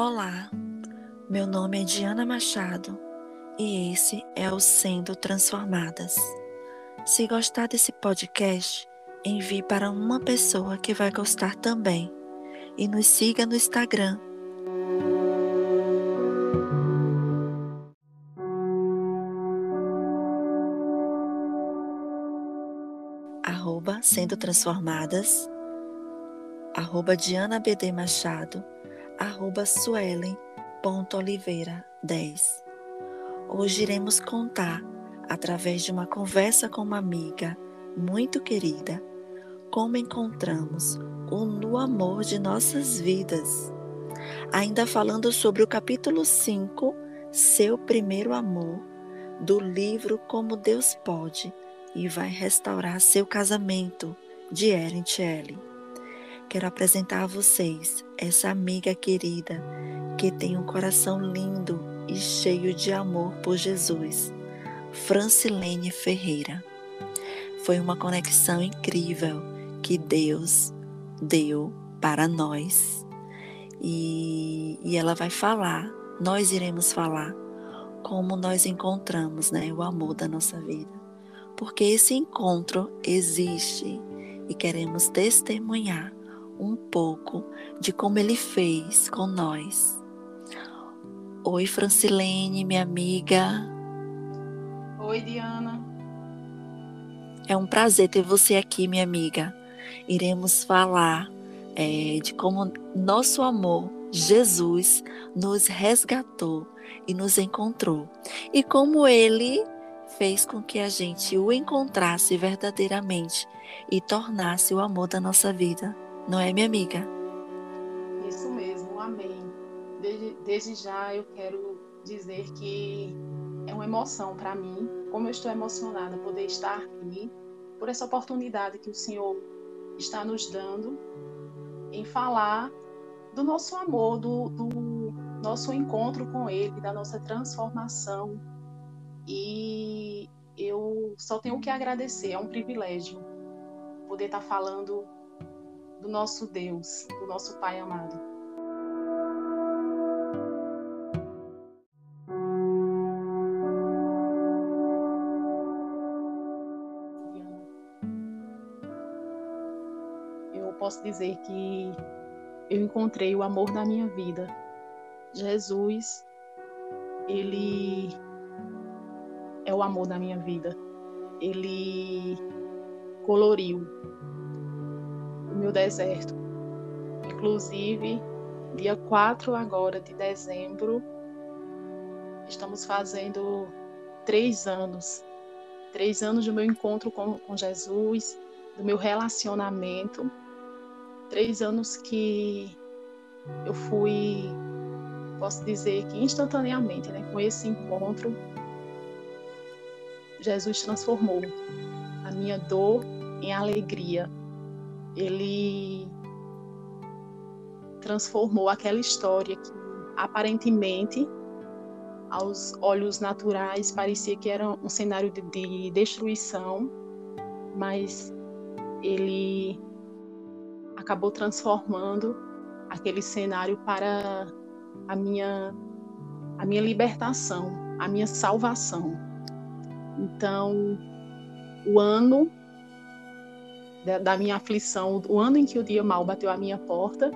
Olá, meu nome é Diana Machado e esse é o Sendo Transformadas. Se gostar desse podcast, envie para uma pessoa que vai gostar também e nos siga no Instagram. Sendo Transformadas, arroba Diana BD Machado, arroba Suelen.oliveira10. Hoje iremos contar, através de uma conversa com uma amiga muito querida, como encontramos o no amor de nossas vidas. Ainda falando sobre o capítulo 5, Seu Primeiro Amor, do livro Como Deus Pode e Vai Restaurar Seu Casamento, de Ellen Shelley. Quero apresentar a vocês essa amiga querida que tem um coração lindo e cheio de amor por Jesus, Francilene Ferreira. Foi uma conexão incrível que Deus deu para nós. E, e ela vai falar, nós iremos falar como nós encontramos né, o amor da nossa vida. Porque esse encontro existe e queremos testemunhar um pouco de como ele fez com nós. Oi, Francilene, minha amiga. Oi, Diana. É um prazer ter você aqui, minha amiga. Iremos falar é, de como nosso amor, Jesus, nos resgatou e nos encontrou. E como ele fez com que a gente o encontrasse verdadeiramente e tornasse o amor da nossa vida. Não é, minha amiga? Isso mesmo, amém. Desde, desde já eu quero dizer que é uma emoção para mim, como eu estou emocionada poder estar aqui, por essa oportunidade que o Senhor está nos dando em falar do nosso amor, do, do nosso encontro com Ele, da nossa transformação. E eu só tenho que agradecer, é um privilégio poder estar falando do nosso Deus, do nosso Pai amado. Eu posso dizer que eu encontrei o amor da minha vida. Jesus, ele é o amor da minha vida. Ele coloriu meu deserto. Inclusive, dia 4 agora de dezembro, estamos fazendo três anos. Três anos do meu encontro com, com Jesus, do meu relacionamento. Três anos que eu fui, posso dizer que instantaneamente, né, com esse encontro, Jesus transformou a minha dor em alegria, ele transformou aquela história que aparentemente aos olhos naturais parecia que era um cenário de, de destruição, mas ele acabou transformando aquele cenário para a minha a minha libertação, a minha salvação. Então, o ano da, da minha aflição, o ano em que o dia mal bateu à minha porta.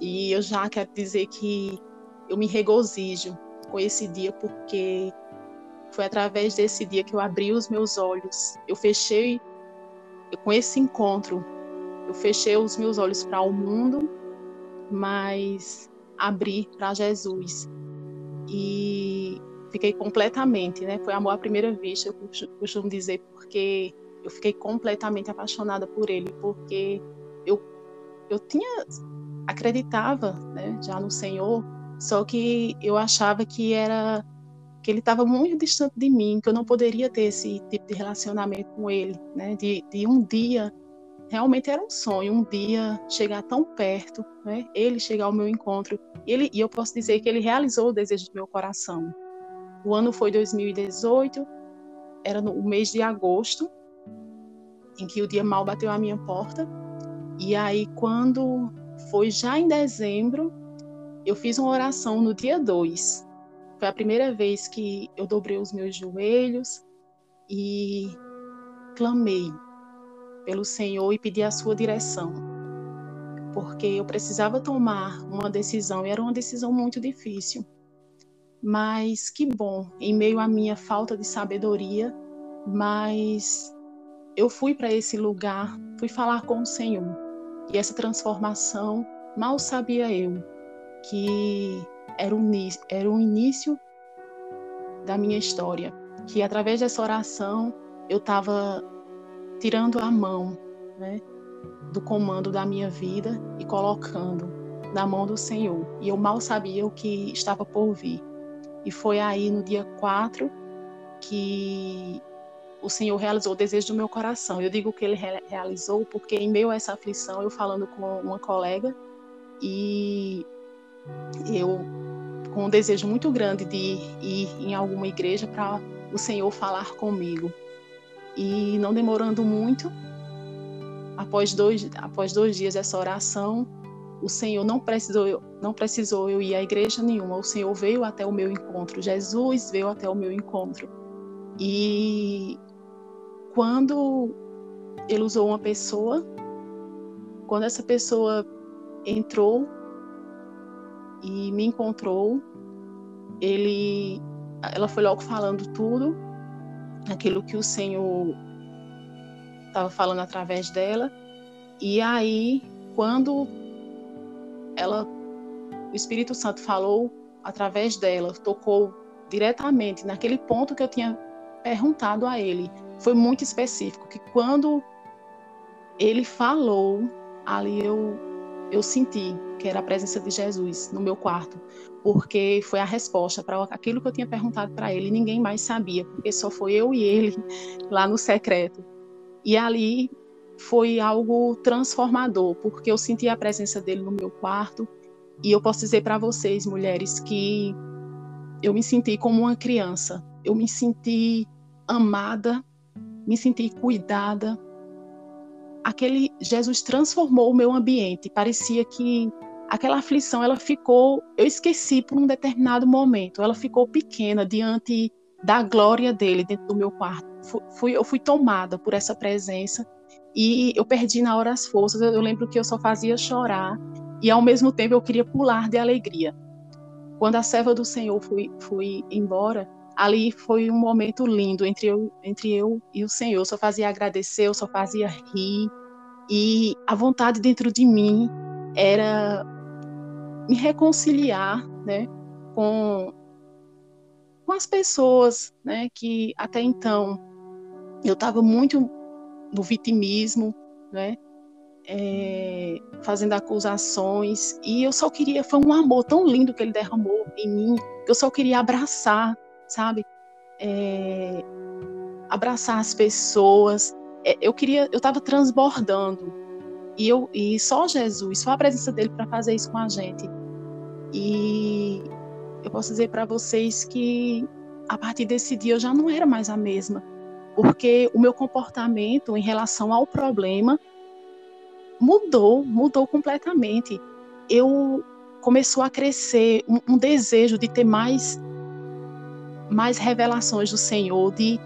E eu já quero dizer que eu me regozijo com esse dia, porque foi através desse dia que eu abri os meus olhos. Eu fechei, com esse encontro, eu fechei os meus olhos para o mundo, mas abri para Jesus. E fiquei completamente, né? Foi amor à primeira vista, eu costumo dizer, porque eu fiquei completamente apaixonada por ele, porque eu, eu tinha, acreditava né, já no Senhor, só que eu achava que era que ele estava muito distante de mim, que eu não poderia ter esse tipo de relacionamento com ele, né, de, de um dia realmente era um sonho, um dia chegar tão perto, né? Ele chegar ao meu encontro. Ele, e eu posso dizer que ele realizou o desejo do meu coração. O ano foi 2018, era no mês de agosto, em que o dia mal bateu à minha porta. E aí, quando foi já em dezembro, eu fiz uma oração no dia 2. Foi a primeira vez que eu dobrei os meus joelhos e clamei pelo Senhor e pedi a sua direção. Porque eu precisava tomar uma decisão e era uma decisão muito difícil. Mas que bom, em meio à minha falta de sabedoria, mas eu fui para esse lugar, fui falar com o Senhor. E essa transformação, mal sabia eu que era o, era o início da minha história. Que através dessa oração eu estava tirando a mão né, do comando da minha vida e colocando na mão do Senhor. E eu mal sabia o que estava por vir. E foi aí no dia 4 que o Senhor realizou o desejo do meu coração. Eu digo que ele realizou porque, em meio a essa aflição, eu falando com uma colega e eu com um desejo muito grande de ir em alguma igreja para o Senhor falar comigo. E não demorando muito, após dois, após dois dias dessa oração, o Senhor não precisou, não precisou eu ir à igreja nenhuma. O Senhor veio até o meu encontro. Jesus veio até o meu encontro. E quando ele usou uma pessoa, quando essa pessoa entrou e me encontrou, ele, ela foi logo falando tudo, aquilo que o Senhor estava falando através dela. E aí, quando ela, o Espírito Santo falou através dela, tocou diretamente naquele ponto que eu tinha perguntado a ele. Foi muito específico, que quando ele falou, ali eu eu senti que era a presença de Jesus no meu quarto, porque foi a resposta para aquilo que eu tinha perguntado para ele, ninguém mais sabia, porque só foi eu e ele lá no secreto. E ali foi algo transformador, porque eu senti a presença dele no meu quarto. E eu posso dizer para vocês, mulheres, que eu me senti como uma criança. Eu me senti amada, me senti cuidada. Aquele Jesus transformou o meu ambiente. Parecia que aquela aflição ela ficou, eu esqueci por um determinado momento. Ela ficou pequena diante da glória dele dentro do meu quarto. Fui, eu fui tomada por essa presença e eu perdi na hora as forças. Eu, lembro que eu só fazia chorar e ao mesmo tempo eu queria pular de alegria. Quando a serva do Senhor foi, foi embora, ali foi um momento lindo entre eu, entre eu e o Senhor. Eu só fazia agradecer, eu só fazia rir. E a vontade dentro de mim era me reconciliar né, com, com as pessoas né, que até então eu estava muito no vitimismo, né? É, fazendo acusações e eu só queria foi um amor tão lindo que ele derramou em mim que eu só queria abraçar sabe? É, abraçar as pessoas. É, eu queria eu estava transbordando. E eu e só Jesus só a presença dele para fazer isso com a gente. E eu posso dizer para vocês que a partir desse dia eu já não era mais a mesma. Porque o meu comportamento em relação ao problema mudou, mudou completamente. Eu começou a crescer um, um desejo de ter mais mais revelações do Senhor, de,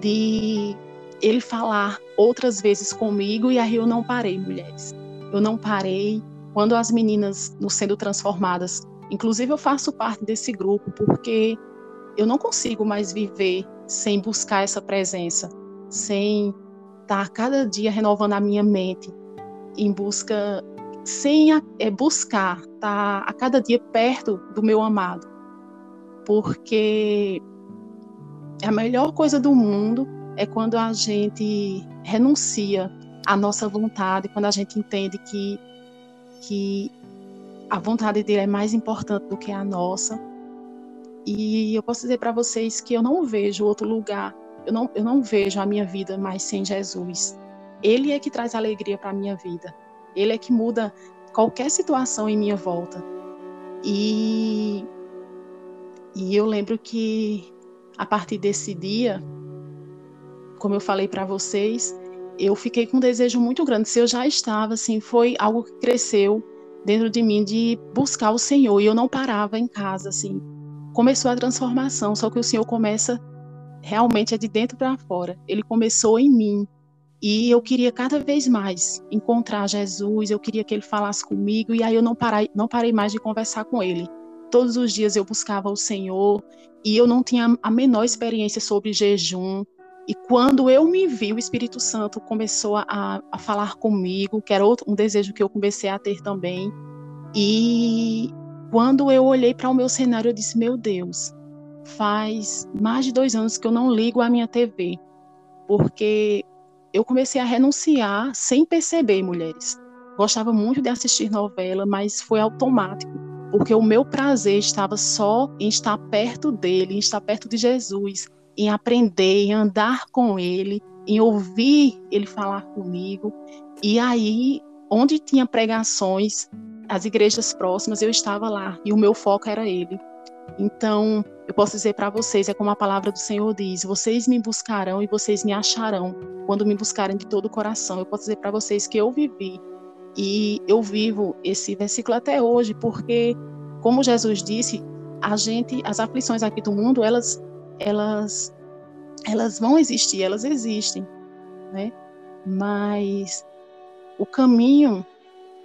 de ele falar outras vezes comigo e aí eu não parei, mulheres. Eu não parei quando as meninas no sendo transformadas, inclusive eu faço parte desse grupo porque eu não consigo mais viver sem buscar essa presença, sem estar tá cada dia renovando a minha mente em busca, sem é, buscar estar tá a cada dia perto do meu amado, porque a melhor coisa do mundo é quando a gente renuncia à nossa vontade, quando a gente entende que, que a vontade dele é mais importante do que a nossa e eu posso dizer para vocês que eu não vejo outro lugar, eu não, eu não vejo a minha vida mais sem Jesus. Ele é que traz alegria para a minha vida. Ele é que muda qualquer situação em minha volta. E, e eu lembro que a partir desse dia, como eu falei para vocês, eu fiquei com um desejo muito grande. Se eu já estava, assim, foi algo que cresceu dentro de mim de buscar o Senhor e eu não parava em casa assim. Começou a transformação, só que o Senhor começa realmente é de dentro para fora. Ele começou em mim e eu queria cada vez mais encontrar Jesus, eu queria que ele falasse comigo, e aí eu não parei, não parei mais de conversar com ele. Todos os dias eu buscava o Senhor, e eu não tinha a menor experiência sobre jejum. E quando eu me vi, o Espírito Santo começou a, a falar comigo, que era outro, um desejo que eu comecei a ter também. E quando eu olhei para o meu cenário, eu disse: Meu Deus, faz mais de dois anos que eu não ligo a minha TV, porque eu comecei a renunciar sem perceber, mulheres. Gostava muito de assistir novela, mas foi automático, porque o meu prazer estava só em estar perto dele, em estar perto de Jesus, em aprender, em andar com ele, em ouvir ele falar comigo. E aí, onde tinha pregações, as igrejas próximas, eu estava lá e o meu foco era ele. Então, eu posso dizer para vocês, é como a palavra do Senhor diz: vocês me buscarão e vocês me acharão quando me buscarem de todo o coração. Eu posso dizer para vocês que eu vivi e eu vivo esse versículo até hoje, porque, como Jesus disse, a gente, as aflições aqui do mundo, elas, elas, elas vão existir, elas existem, né? Mas o caminho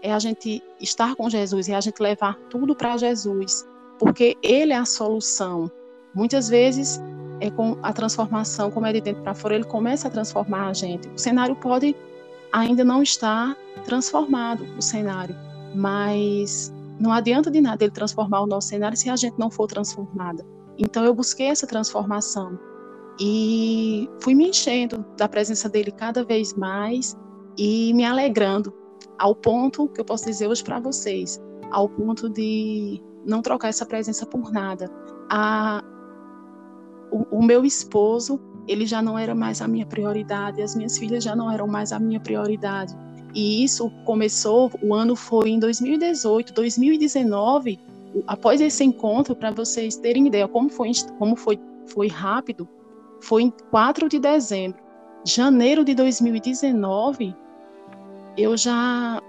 é a gente estar com Jesus, é a gente levar tudo para Jesus porque ele é a solução. Muitas vezes, é com a transformação, como é de dentro para fora, ele começa a transformar a gente. O cenário pode ainda não estar transformado, o cenário, mas não adianta de nada ele transformar o nosso cenário se a gente não for transformada. Então eu busquei essa transformação e fui me enchendo da presença dele cada vez mais e me alegrando ao ponto que eu posso dizer hoje para vocês, ao ponto de não trocar essa presença por nada. A, o, o meu esposo, ele já não era mais a minha prioridade, as minhas filhas já não eram mais a minha prioridade. E isso começou, o ano foi em 2018, 2019, após esse encontro, para vocês terem ideia como foi, como foi, foi rápido, foi em 4 de dezembro. Janeiro de 2019, eu já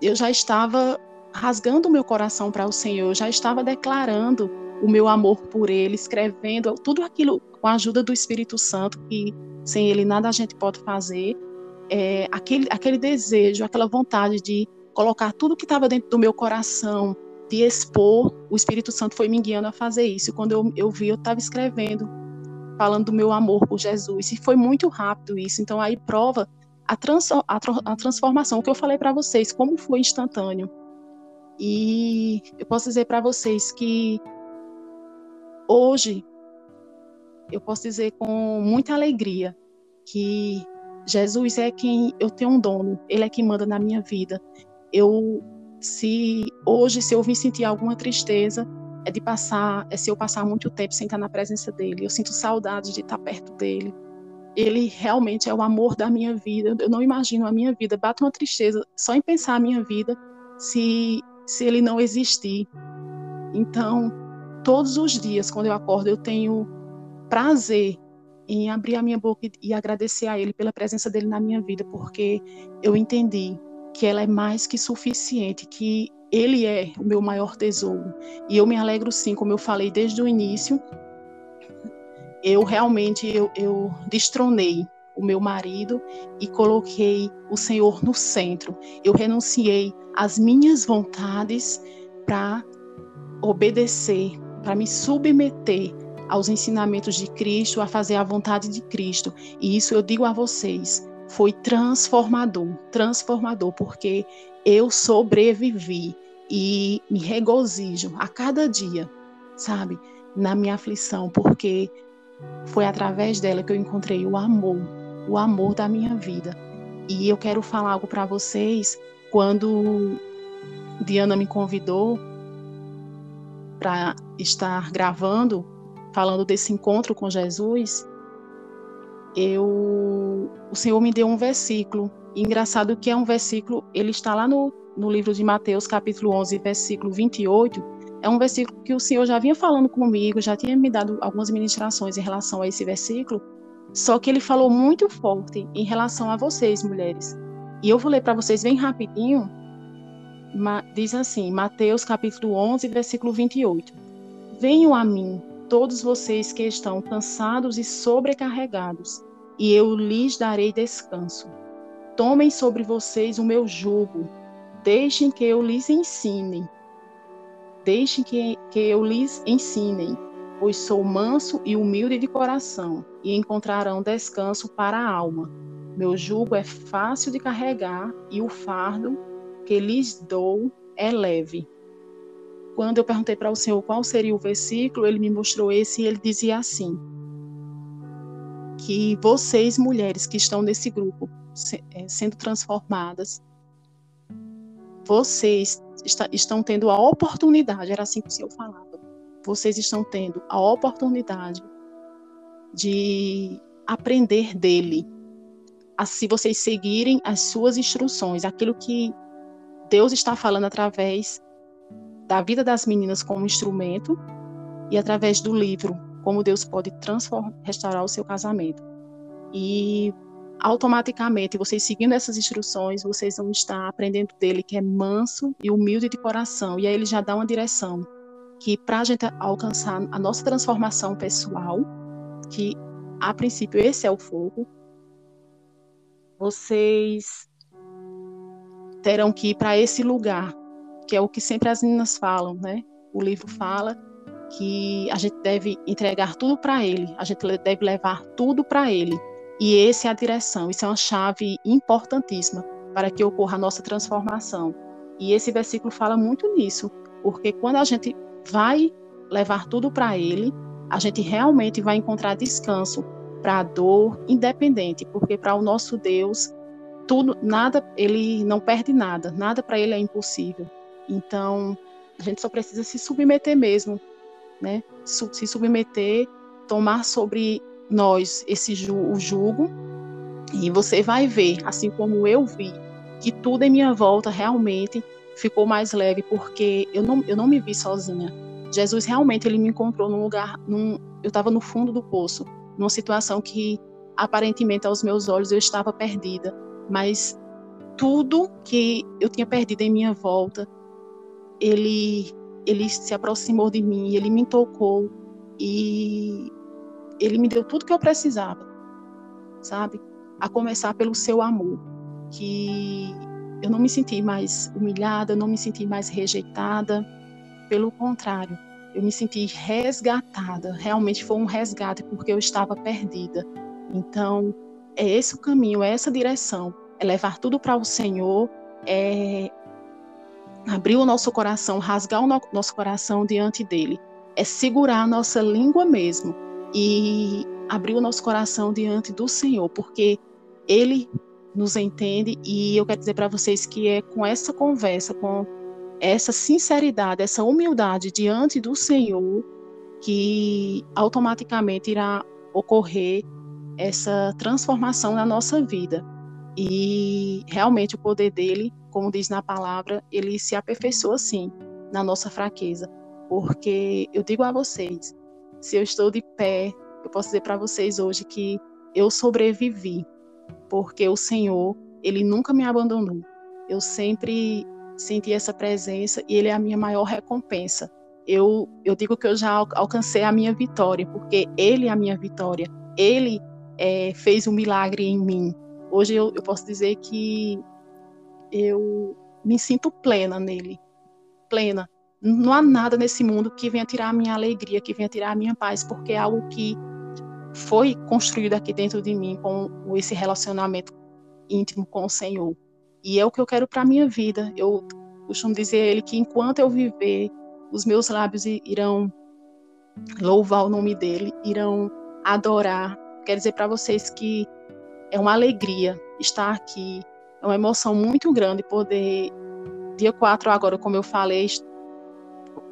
eu já estava rasgando meu coração para o Senhor, eu já estava declarando o meu amor por Ele, escrevendo tudo aquilo com a ajuda do Espírito Santo, que sem Ele nada a gente pode fazer. É, aquele, aquele desejo, aquela vontade de colocar tudo que estava dentro do meu coração, de expor, o Espírito Santo foi me guiando a fazer isso. Quando eu, eu vi, eu estava escrevendo, falando do meu amor por Jesus, e foi muito rápido isso. Então, aí prova a, trans, a, a transformação, o que eu falei para vocês, como foi instantâneo. E eu posso dizer para vocês que hoje eu posso dizer com muita alegria que Jesus é quem eu tenho um dono, ele é quem manda na minha vida. Eu se hoje se eu vim sentir alguma tristeza, é de passar, é se eu passar muito tempo sem estar na presença dele. Eu sinto saudade de estar perto dele. Ele realmente é o amor da minha vida. Eu não imagino a minha vida. Bate uma tristeza só em pensar a minha vida se se ele não existir. Então, todos os dias, quando eu acordo, eu tenho prazer em abrir a minha boca e agradecer a Ele pela presença dele na minha vida, porque eu entendi que ela é mais que suficiente, que Ele é o meu maior tesouro. E eu me alegro sim, como eu falei desde o início, eu realmente eu, eu destronei o meu marido e coloquei o Senhor no centro. Eu renunciei às minhas vontades para obedecer, para me submeter aos ensinamentos de Cristo, a fazer a vontade de Cristo. E isso eu digo a vocês, foi transformador, transformador, porque eu sobrevivi e me regozijo a cada dia, sabe, na minha aflição, porque foi através dela que eu encontrei o amor, o amor da minha vida. E eu quero falar algo para vocês. Quando Diana me convidou para estar gravando, falando desse encontro com Jesus, eu, o Senhor me deu um versículo. Engraçado que é um versículo, ele está lá no, no livro de Mateus, capítulo 11, versículo 28. É um versículo que o Senhor já vinha falando comigo, já tinha me dado algumas ministrações em relação a esse versículo, só que ele falou muito forte em relação a vocês, mulheres. E eu vou ler para vocês bem rapidinho, diz assim, Mateus capítulo 11, versículo 28. Venham a mim, todos vocês que estão cansados e sobrecarregados, e eu lhes darei descanso. Tomem sobre vocês o meu jugo, deixem que eu lhes ensine. Deixem que, que eu lhes ensinem, pois sou manso e humilde de coração, e encontrarão descanso para a alma. Meu jugo é fácil de carregar e o fardo que lhes dou é leve. Quando eu perguntei para o Senhor qual seria o versículo, ele me mostrou esse e ele dizia assim: que vocês, mulheres que estão nesse grupo, é, sendo transformadas, vocês estão tendo a oportunidade, era assim que o Senhor falava, vocês estão tendo a oportunidade de aprender dele, se vocês seguirem as suas instruções, aquilo que Deus está falando através da vida das meninas como instrumento e através do livro, como Deus pode transformar, restaurar o seu casamento. E automaticamente, vocês seguindo essas instruções, vocês vão estar aprendendo dele que é manso e humilde de coração. E aí ele já dá uma direção que para a gente alcançar a nossa transformação pessoal, que a princípio esse é o foco, vocês terão que ir para esse lugar, que é o que sempre as meninas falam, né? O livro fala que a gente deve entregar tudo para ele, a gente deve levar tudo para ele. E essa é a direção, isso é uma chave importantíssima para que ocorra a nossa transformação. E esse versículo fala muito nisso, porque quando a gente vai levar tudo para ele, a gente realmente vai encontrar descanso para a dor independente, porque para o nosso Deus tudo, nada, ele não perde nada, nada para ele é impossível. Então, a gente só precisa se submeter mesmo, né? Se submeter, tomar sobre nós esse ju o jugo, e você vai ver, assim como eu vi, que tudo em minha volta realmente ficou mais leve, porque eu não, eu não me vi sozinha. Jesus realmente ele me encontrou num lugar, num, eu estava no fundo do poço, numa situação que aparentemente aos meus olhos eu estava perdida, mas tudo que eu tinha perdido em minha volta, ele ele se aproximou de mim, ele me tocou e ele me deu tudo que eu precisava, sabe? A começar pelo seu amor, que eu não me senti mais humilhada, eu não me senti mais rejeitada, pelo contrário, eu me senti resgatada. Realmente foi um resgate porque eu estava perdida. Então, é esse o caminho, é essa direção, é levar tudo para o Senhor, é abrir o nosso coração, rasgar o no nosso coração diante dele, é segurar a nossa língua mesmo e abrir o nosso coração diante do Senhor, porque ele nos entende e eu quero dizer para vocês que é com essa conversa, com essa sinceridade, essa humildade diante do Senhor que automaticamente irá ocorrer essa transformação na nossa vida. E realmente o poder dele, como diz na palavra, ele se aperfeiçoa sim na nossa fraqueza. Porque eu digo a vocês, se eu estou de pé, eu posso dizer para vocês hoje que eu sobrevivi, porque o Senhor, ele nunca me abandonou. Eu sempre senti essa presença e ele é a minha maior recompensa. Eu, eu digo que eu já alcancei a minha vitória, porque ele é a minha vitória. Ele é, fez um milagre em mim. Hoje eu, eu posso dizer que eu me sinto plena nele, plena. Não há nada nesse mundo que venha tirar a minha alegria, que venha tirar a minha paz, porque é algo que foi construído aqui dentro de mim com esse relacionamento íntimo com o Senhor. E é o que eu quero para a minha vida. Eu costumo dizer a ele que enquanto eu viver, os meus lábios irão louvar o nome dele, irão adorar, Quero dizer para vocês que é uma alegria estar aqui, é uma emoção muito grande poder, dia 4 agora, como eu falei,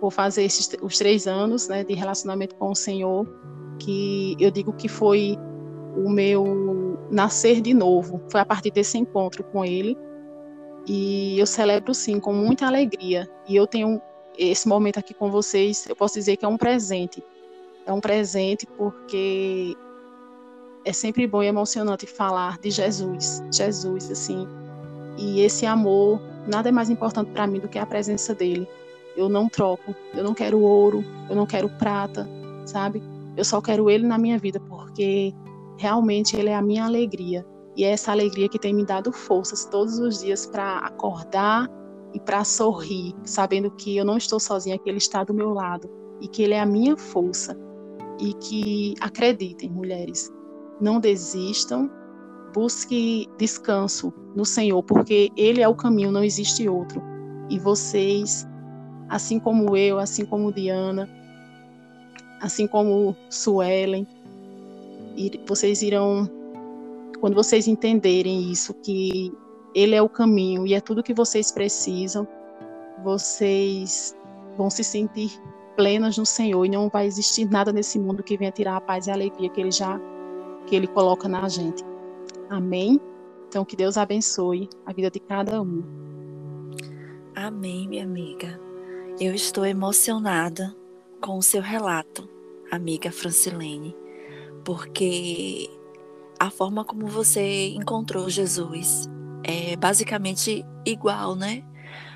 vou fazer esses, os três anos né, de relacionamento com o Senhor, que eu digo que foi o meu nascer de novo, foi a partir desse encontro com Ele, e eu celebro sim com muita alegria, e eu tenho esse momento aqui com vocês, eu posso dizer que é um presente, é um presente porque é sempre bom e emocionante falar de Jesus, Jesus, assim, E esse amor, nada é mais importante para mim do que a presença dele. Eu não troco, eu não quero ouro, eu não quero prata, sabe? Eu só quero ele na minha vida porque realmente ele é a minha alegria. E é essa alegria que tem me dado forças todos os dias para acordar e para sorrir, sabendo que eu não estou sozinha, que ele está do meu lado e que ele é a minha força. E que acreditem, mulheres, não desistam, busque descanso no Senhor, porque ele é o caminho, não existe outro. E vocês, assim como eu, assim como Diana, assim como Suelen, vocês irão quando vocês entenderem isso, que Ele é o caminho e é tudo que vocês precisam, vocês vão se sentir plenas no Senhor e não vai existir nada nesse mundo que venha tirar a paz e a alegria que Ele já que Ele coloca na gente. Amém? Então que Deus abençoe a vida de cada um. Amém, minha amiga. Eu estou emocionada com o seu relato, amiga Francilene, porque a forma como você encontrou Jesus é basicamente igual, né?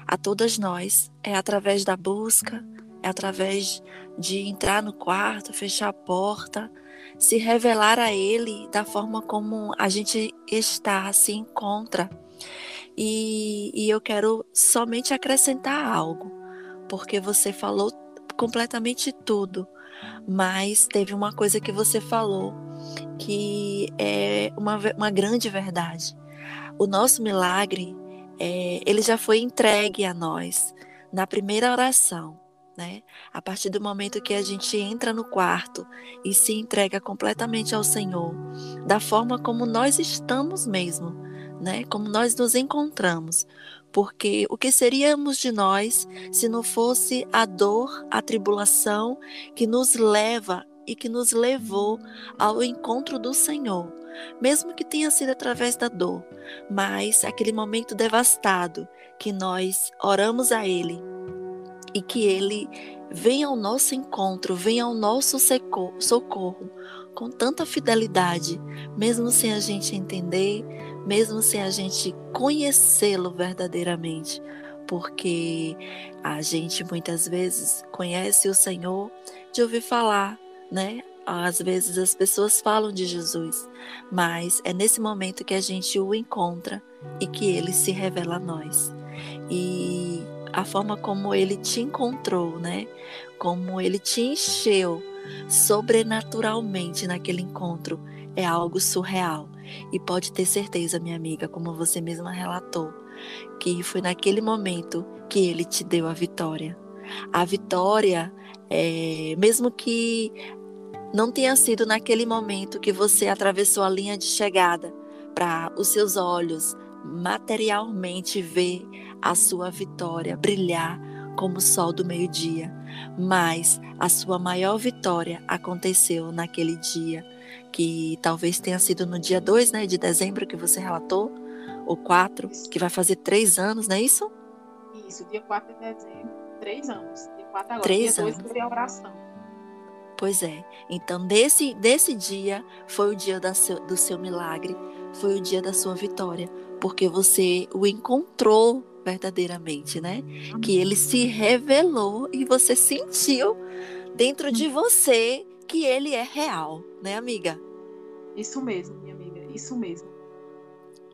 A todas nós. É através da busca, é através de entrar no quarto, fechar a porta, se revelar a Ele da forma como a gente está, se encontra. E, e eu quero somente acrescentar algo, porque você falou completamente tudo, mas teve uma coisa que você falou que é uma, uma grande verdade. O nosso milagre, é, ele já foi entregue a nós na primeira oração. Né? A partir do momento que a gente entra no quarto e se entrega completamente ao Senhor, da forma como nós estamos mesmo, né? Como nós nos encontramos, porque o que seríamos de nós se não fosse a dor, a tribulação que nos leva e que nos levou ao encontro do Senhor, mesmo que tenha sido através da dor, mas aquele momento devastado que nós oramos a Ele e que Ele venha ao nosso encontro, venha ao nosso socorro com tanta fidelidade, mesmo sem a gente entender, mesmo sem a gente conhecê-lo verdadeiramente, porque a gente muitas vezes conhece o Senhor de ouvir falar, né? Às vezes as pessoas falam de Jesus, mas é nesse momento que a gente o encontra e que ele se revela a nós. E a forma como ele te encontrou, né? Como ele te encheu sobrenaturalmente naquele encontro é algo surreal. E pode ter certeza, minha amiga, como você mesma relatou, que foi naquele momento que ele te deu a vitória. A vitória, é, mesmo que não tenha sido naquele momento que você atravessou a linha de chegada para os seus olhos materialmente ver a sua vitória brilhar como o sol do meio-dia, mas a sua maior vitória aconteceu naquele dia, que talvez tenha sido no dia 2 né, de dezembro que você relatou, ou 4, que vai fazer três anos, não é isso? Isso, dia 4 de dezembro, três anos. Dia 4 agora, três dia anos. 2 foi a oração. Pois é. Então, desse, desse dia foi o dia seu, do seu milagre, foi o dia da sua vitória, porque você o encontrou verdadeiramente, né? Que ele se revelou e você sentiu dentro de você que ele é real, né, amiga? Isso mesmo, minha amiga, isso mesmo.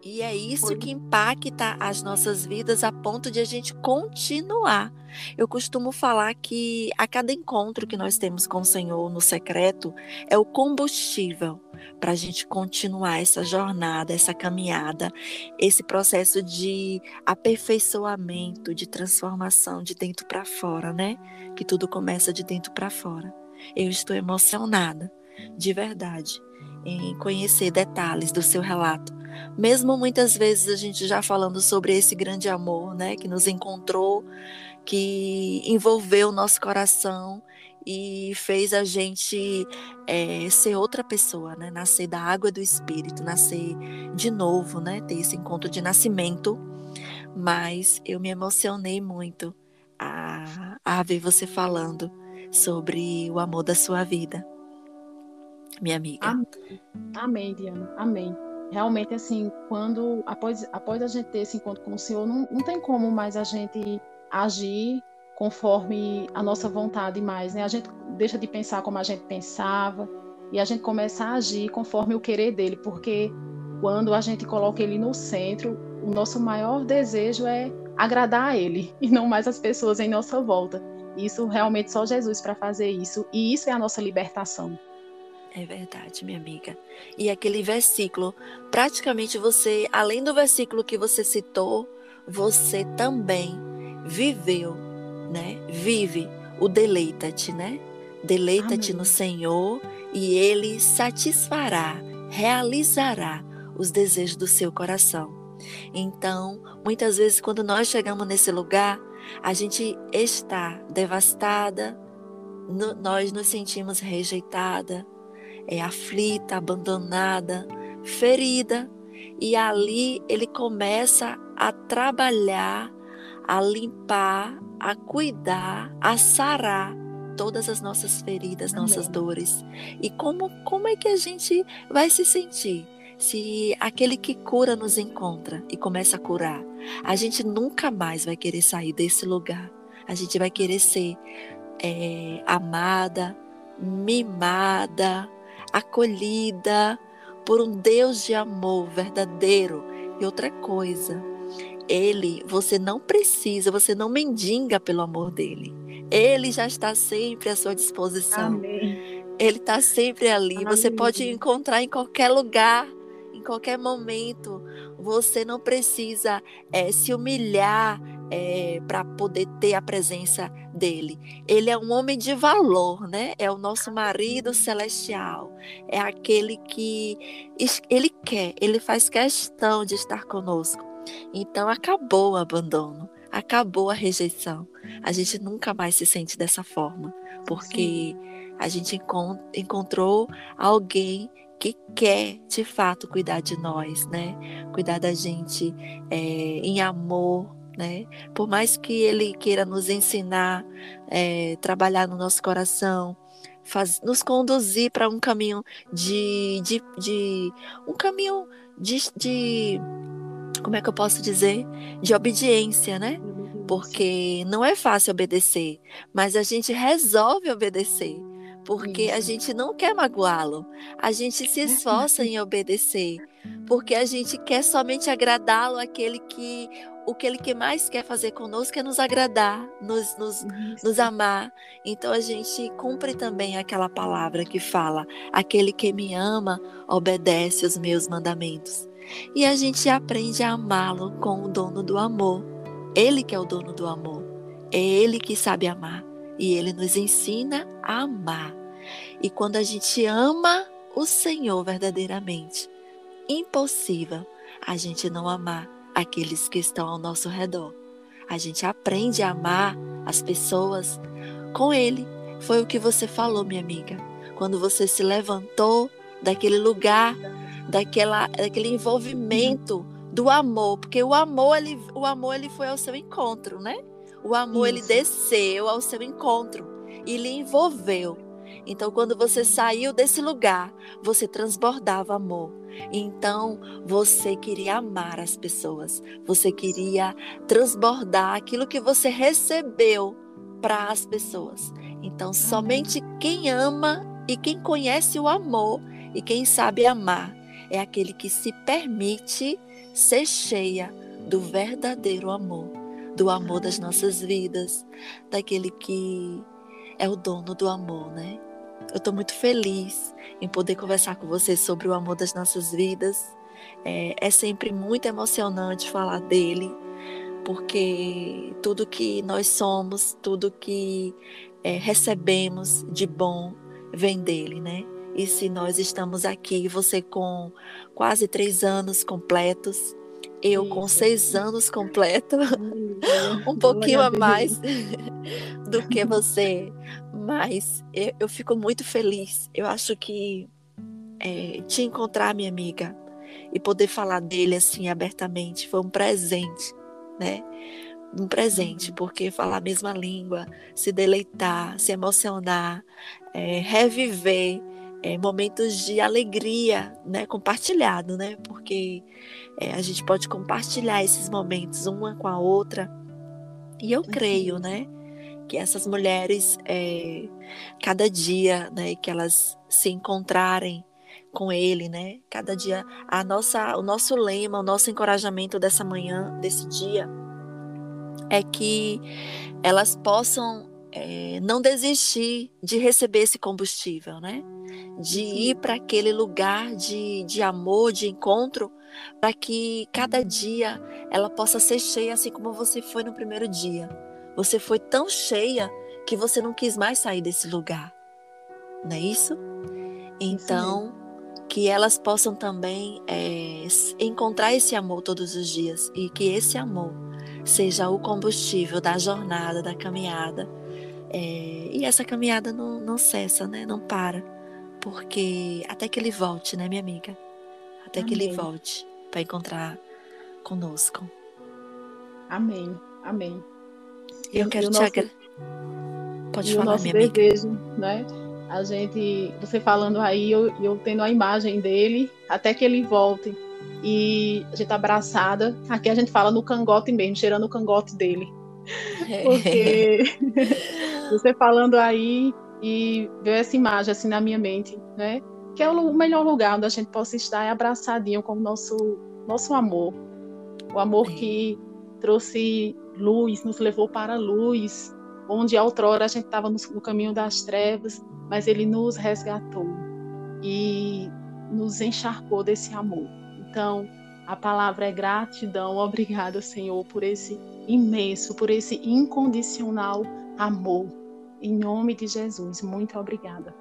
E é isso que impacta as nossas vidas a ponto de a gente continuar. Eu costumo falar que a cada encontro que nós temos com o Senhor no secreto é o combustível para a gente continuar essa jornada, essa caminhada, esse processo de aperfeiçoamento, de transformação de dentro para fora, né? Que tudo começa de dentro para fora. Eu estou emocionada, de verdade, em conhecer detalhes do seu relato mesmo muitas vezes a gente já falando sobre esse grande amor, né, que nos encontrou, que envolveu o nosso coração e fez a gente é, ser outra pessoa, né, nascer da água do Espírito, nascer de novo, né, ter esse encontro de nascimento. Mas eu me emocionei muito a, a ver você falando sobre o amor da sua vida, minha amiga. Amém, Amém Diana. Amém. Realmente, assim, quando, após, após a gente ter esse encontro com o Senhor, não, não tem como mais a gente agir conforme a nossa vontade mais, né? A gente deixa de pensar como a gente pensava e a gente começa a agir conforme o querer dele, porque quando a gente coloca ele no centro, o nosso maior desejo é agradar a ele e não mais as pessoas em nossa volta. Isso realmente só Jesus para fazer isso, e isso é a nossa libertação. É verdade, minha amiga. E aquele versículo, praticamente você, além do versículo que você citou, você também viveu, né? Vive o deleita-te, né? Deleita-te no Senhor e ele satisfará, realizará os desejos do seu coração. Então, muitas vezes quando nós chegamos nesse lugar, a gente está devastada, nós nos sentimos rejeitada, é aflita, abandonada, ferida. E ali ele começa a trabalhar, a limpar, a cuidar, a sarar todas as nossas feridas, Amém. nossas dores. E como, como é que a gente vai se sentir? Se aquele que cura nos encontra e começa a curar, a gente nunca mais vai querer sair desse lugar. A gente vai querer ser é, amada, mimada, acolhida por um Deus de amor verdadeiro. E outra coisa, ele, você não precisa, você não mendiga pelo amor dele. Ele já está sempre à sua disposição. Amém. Ele está sempre ali. Amém. Você pode encontrar em qualquer lugar, em qualquer momento. Você não precisa é, se humilhar é, para poder ter a presença dele. Ele é um homem de valor, né? É o nosso marido celestial. É aquele que ele quer, ele faz questão de estar conosco. Então acabou o abandono, acabou a rejeição. A gente nunca mais se sente dessa forma, porque Sim. a gente encontrou alguém que quer de fato cuidar de nós, né? Cuidar da gente é, em amor, né? Por mais que Ele queira nos ensinar, é, trabalhar no nosso coração, faz, nos conduzir para um caminho de, de, de um caminho de, de, como é que eu posso dizer, de obediência, né? Porque não é fácil obedecer, mas a gente resolve obedecer porque Isso. a gente não quer magoá-lo. A gente se esforça em obedecer, porque a gente quer somente agradá-lo, aquele que o que ele que mais quer fazer conosco é nos agradar, nos, nos, nos amar. Então a gente cumpre também aquela palavra que fala: aquele que me ama obedece os meus mandamentos. E a gente aprende a amá-lo com o dono do amor. Ele que é o dono do amor. É ele que sabe amar. E ele nos ensina a amar. E quando a gente ama o Senhor verdadeiramente, impossível a gente não amar aqueles que estão ao nosso redor. A gente aprende a amar as pessoas com Ele. Foi o que você falou, minha amiga. Quando você se levantou daquele lugar, daquela, daquele envolvimento do amor, porque o amor ele, o amor ele foi ao seu encontro, né? O amor Isso. ele desceu ao seu encontro e lhe envolveu. Então, quando você saiu desse lugar, você transbordava amor. Então, você queria amar as pessoas, você queria transbordar aquilo que você recebeu para as pessoas. Então, somente quem ama e quem conhece o amor e quem sabe amar é aquele que se permite ser cheia do verdadeiro amor, do amor das nossas vidas, daquele que é o dono do amor, né? Eu estou muito feliz em poder conversar com você sobre o amor das nossas vidas. É, é sempre muito emocionante falar dele, porque tudo que nós somos, tudo que é, recebemos de bom vem dele, né? E se nós estamos aqui, você com quase três anos completos, eu com seis anos completo, um pouquinho a mais do que você, mas eu, eu, fico muito feliz. Eu acho que é, te encontrar, minha amiga, e poder falar dele assim abertamente foi um presente, né? Um presente, uhum. porque falar a mesma língua, se deleitar, se emocionar, é, reviver é, momentos de alegria, né, compartilhado, né, porque é, a gente pode compartilhar esses momentos uma com a outra. E eu creio, né, que essas mulheres, é, cada dia, né, que elas se encontrarem com Ele, né, cada dia, a nossa, o nosso lema, o nosso encorajamento dessa manhã, desse dia, é que elas possam é, não desistir de receber esse combustível, né? De ir para aquele lugar de, de amor, de encontro, para que cada dia ela possa ser cheia, assim como você foi no primeiro dia. Você foi tão cheia que você não quis mais sair desse lugar, não é isso? Então, que elas possam também é, encontrar esse amor todos os dias e que esse amor seja o combustível da jornada, da caminhada é, e essa caminhada não, não cessa, né? Não para. Porque até que ele volte, né, minha amiga? Até Amém. que ele volte para encontrar conosco. Amém. Amém. Eu quero te nosso... agradecer. Pode e falar, o nosso minha desejo, amiga. né? A gente, você falando aí, eu, eu tendo a imagem dele, até que ele volte. E a gente abraçada. Aqui a gente fala no cangote mesmo, cheirando o cangote dele. É. Porque você falando aí e ver essa imagem assim na minha mente, né? Que é o melhor lugar onde a gente possa estar é abraçadinho com o nosso, nosso amor. O amor é. que trouxe luz, nos levou para a luz, onde outrora a gente estava no, no caminho das trevas, mas ele nos resgatou e nos encharcou desse amor. Então, a palavra é gratidão. Obrigada, Senhor, por esse imenso, por esse incondicional amor. Em nome de Jesus, muito obrigada.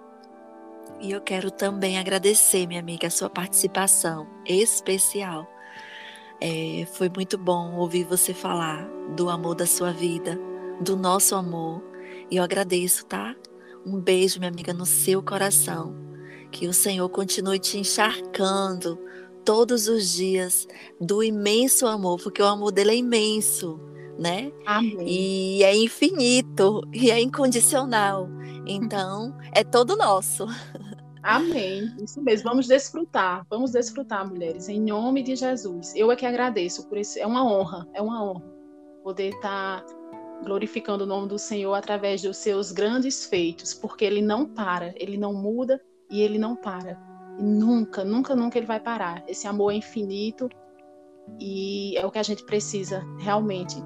E eu quero também agradecer, minha amiga, a sua participação especial. É, foi muito bom ouvir você falar do amor da sua vida, do nosso amor. E eu agradeço, tá? Um beijo, minha amiga, no seu coração. Que o Senhor continue te encharcando todos os dias do imenso amor, porque o amor dele é imenso né? Amém. E é infinito e é incondicional. Então, é todo nosso. Amém. Isso mesmo. Vamos desfrutar. Vamos desfrutar, mulheres, em nome de Jesus. Eu é que agradeço por isso. É uma honra, é uma honra poder estar glorificando o nome do Senhor através dos seus grandes feitos, porque ele não para, ele não muda e ele não para. E nunca, nunca, nunca ele vai parar. Esse amor é infinito e é o que a gente precisa realmente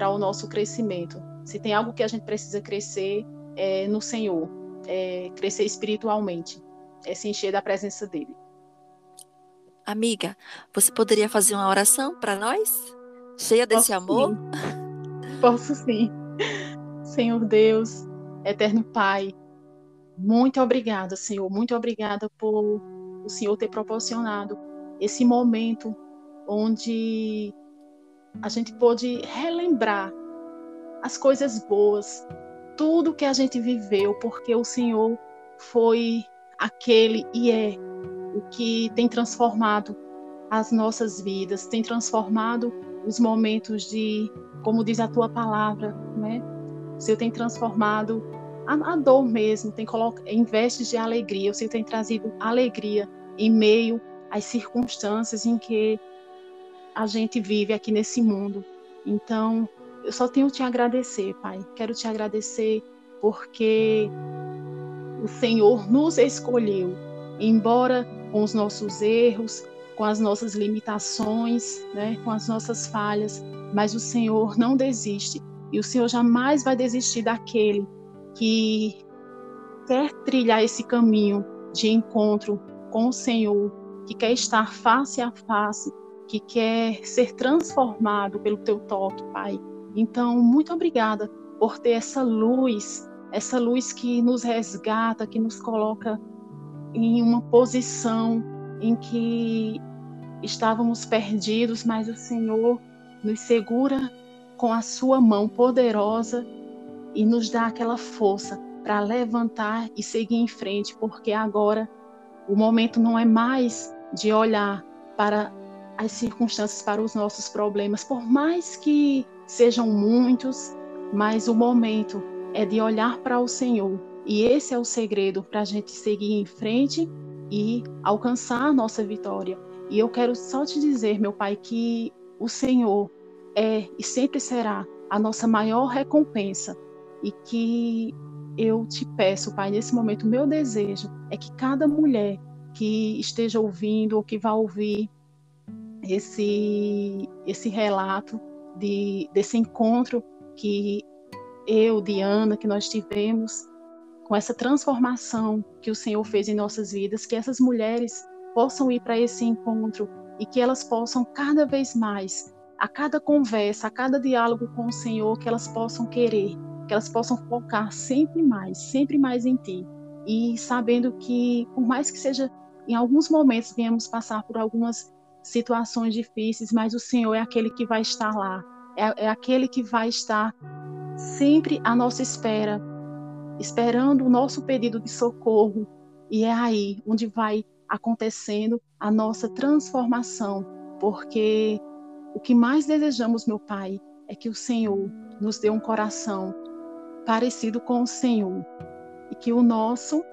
para o nosso crescimento. Se tem algo que a gente precisa crescer é no Senhor, é crescer espiritualmente, é se encher da presença dele. Amiga, você poderia fazer uma oração para nós? Cheia desse Posso amor? Sim. Posso sim. Senhor Deus, eterno Pai, muito obrigada, Senhor, muito obrigada por o Senhor ter proporcionado esse momento onde a gente pôde relembrar as coisas boas, tudo que a gente viveu, porque o Senhor foi aquele e é o que tem transformado as nossas vidas, tem transformado os momentos de, como diz a tua palavra, né? O Senhor tem transformado a, a dor mesmo, tem colocado em vestes de alegria, o Senhor tem trazido alegria em meio às circunstâncias em que a gente vive aqui nesse mundo. Então, eu só tenho te agradecer, Pai. Quero te agradecer porque o Senhor nos escolheu, embora com os nossos erros, com as nossas limitações, né, com as nossas falhas, mas o Senhor não desiste e o Senhor jamais vai desistir daquele que quer trilhar esse caminho de encontro com o Senhor, que quer estar face a face que quer ser transformado pelo teu toque, Pai. Então, muito obrigada por ter essa luz, essa luz que nos resgata, que nos coloca em uma posição em que estávamos perdidos, mas o Senhor nos segura com a sua mão poderosa e nos dá aquela força para levantar e seguir em frente, porque agora o momento não é mais de olhar para as circunstâncias para os nossos problemas, por mais que sejam muitos, mas o momento é de olhar para o Senhor E esse é o segredo para a gente seguir em frente e alcançar a nossa vitória. E eu quero só te dizer, meu Pai, que o Senhor é e sempre será a nossa maior recompensa e que eu te peço, Pai, nesse momento, meu desejo é que cada mulher que esteja ouvindo ou que vá ouvir esse, esse relato de, desse encontro que eu, Diana, que nós tivemos, com essa transformação que o Senhor fez em nossas vidas, que essas mulheres possam ir para esse encontro e que elas possam cada vez mais, a cada conversa, a cada diálogo com o Senhor, que elas possam querer, que elas possam focar sempre mais, sempre mais em Ti. E sabendo que, por mais que seja, em alguns momentos, viemos passar por algumas situações difíceis, mas o Senhor é aquele que vai estar lá, é, é aquele que vai estar sempre à nossa espera, esperando o nosso pedido de socorro. E é aí onde vai acontecendo a nossa transformação, porque o que mais desejamos, meu Pai, é que o Senhor nos dê um coração parecido com o Senhor e que o nosso,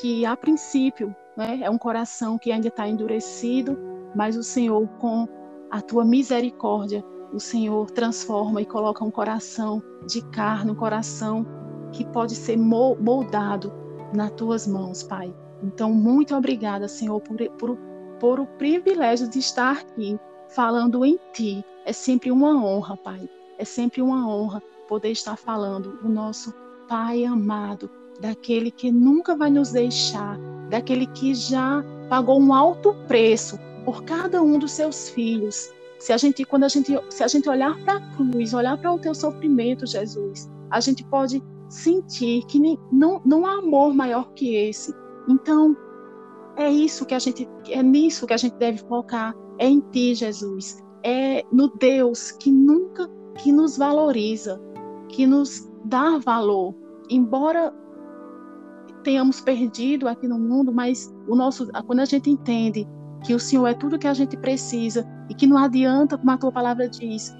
que a princípio né, é um coração que ainda está endurecido, mas o Senhor, com a tua misericórdia, o Senhor transforma e coloca um coração de carne, um coração que pode ser moldado nas tuas mãos, Pai. Então, muito obrigada, Senhor, por, por, por o privilégio de estar aqui falando em Ti. É sempre uma honra, Pai. É sempre uma honra poder estar falando do nosso Pai amado, daquele que nunca vai nos deixar, daquele que já pagou um alto preço por cada um dos seus filhos. Se a gente, quando a gente, se a gente olhar para a cruz, olhar para o teu sofrimento, Jesus, a gente pode sentir que nem, não, não há amor maior que esse. Então, é isso que a gente, é nisso que a gente deve focar, é em ti, Jesus, é no Deus que nunca, que nos valoriza, que nos dá valor, embora tenhamos perdido aqui no mundo, mas o nosso, quando a gente entende que o Senhor é tudo que a gente precisa e que não adianta, como a tua palavra diz,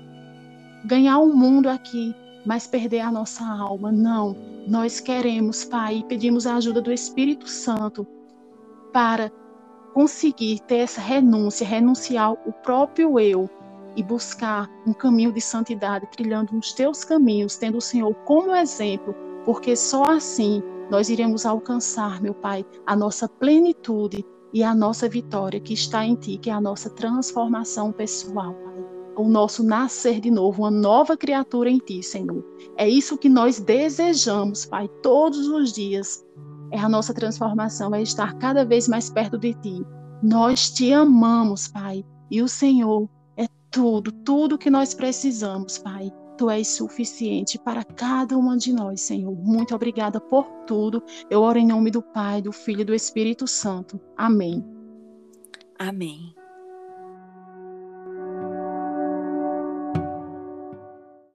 ganhar o um mundo aqui, mas perder a nossa alma. Não. Nós queremos, Pai, e pedimos a ajuda do Espírito Santo para conseguir ter essa renúncia, renunciar o próprio eu e buscar um caminho de santidade, trilhando os teus caminhos, tendo o Senhor como exemplo, porque só assim nós iremos alcançar, meu Pai, a nossa plenitude e a nossa vitória que está em Ti, que é a nossa transformação pessoal, Pai o nosso nascer de novo, uma nova criatura em Ti, Senhor. É isso que nós desejamos, Pai, todos os dias. É a nossa transformação, é estar cada vez mais perto de Ti. Nós te amamos, Pai, e o Senhor é tudo, tudo que nós precisamos, Pai. Tu és suficiente para cada uma de nós, Senhor. Muito obrigada por tudo. Eu oro em nome do Pai, do Filho e do Espírito Santo. Amém. Amém.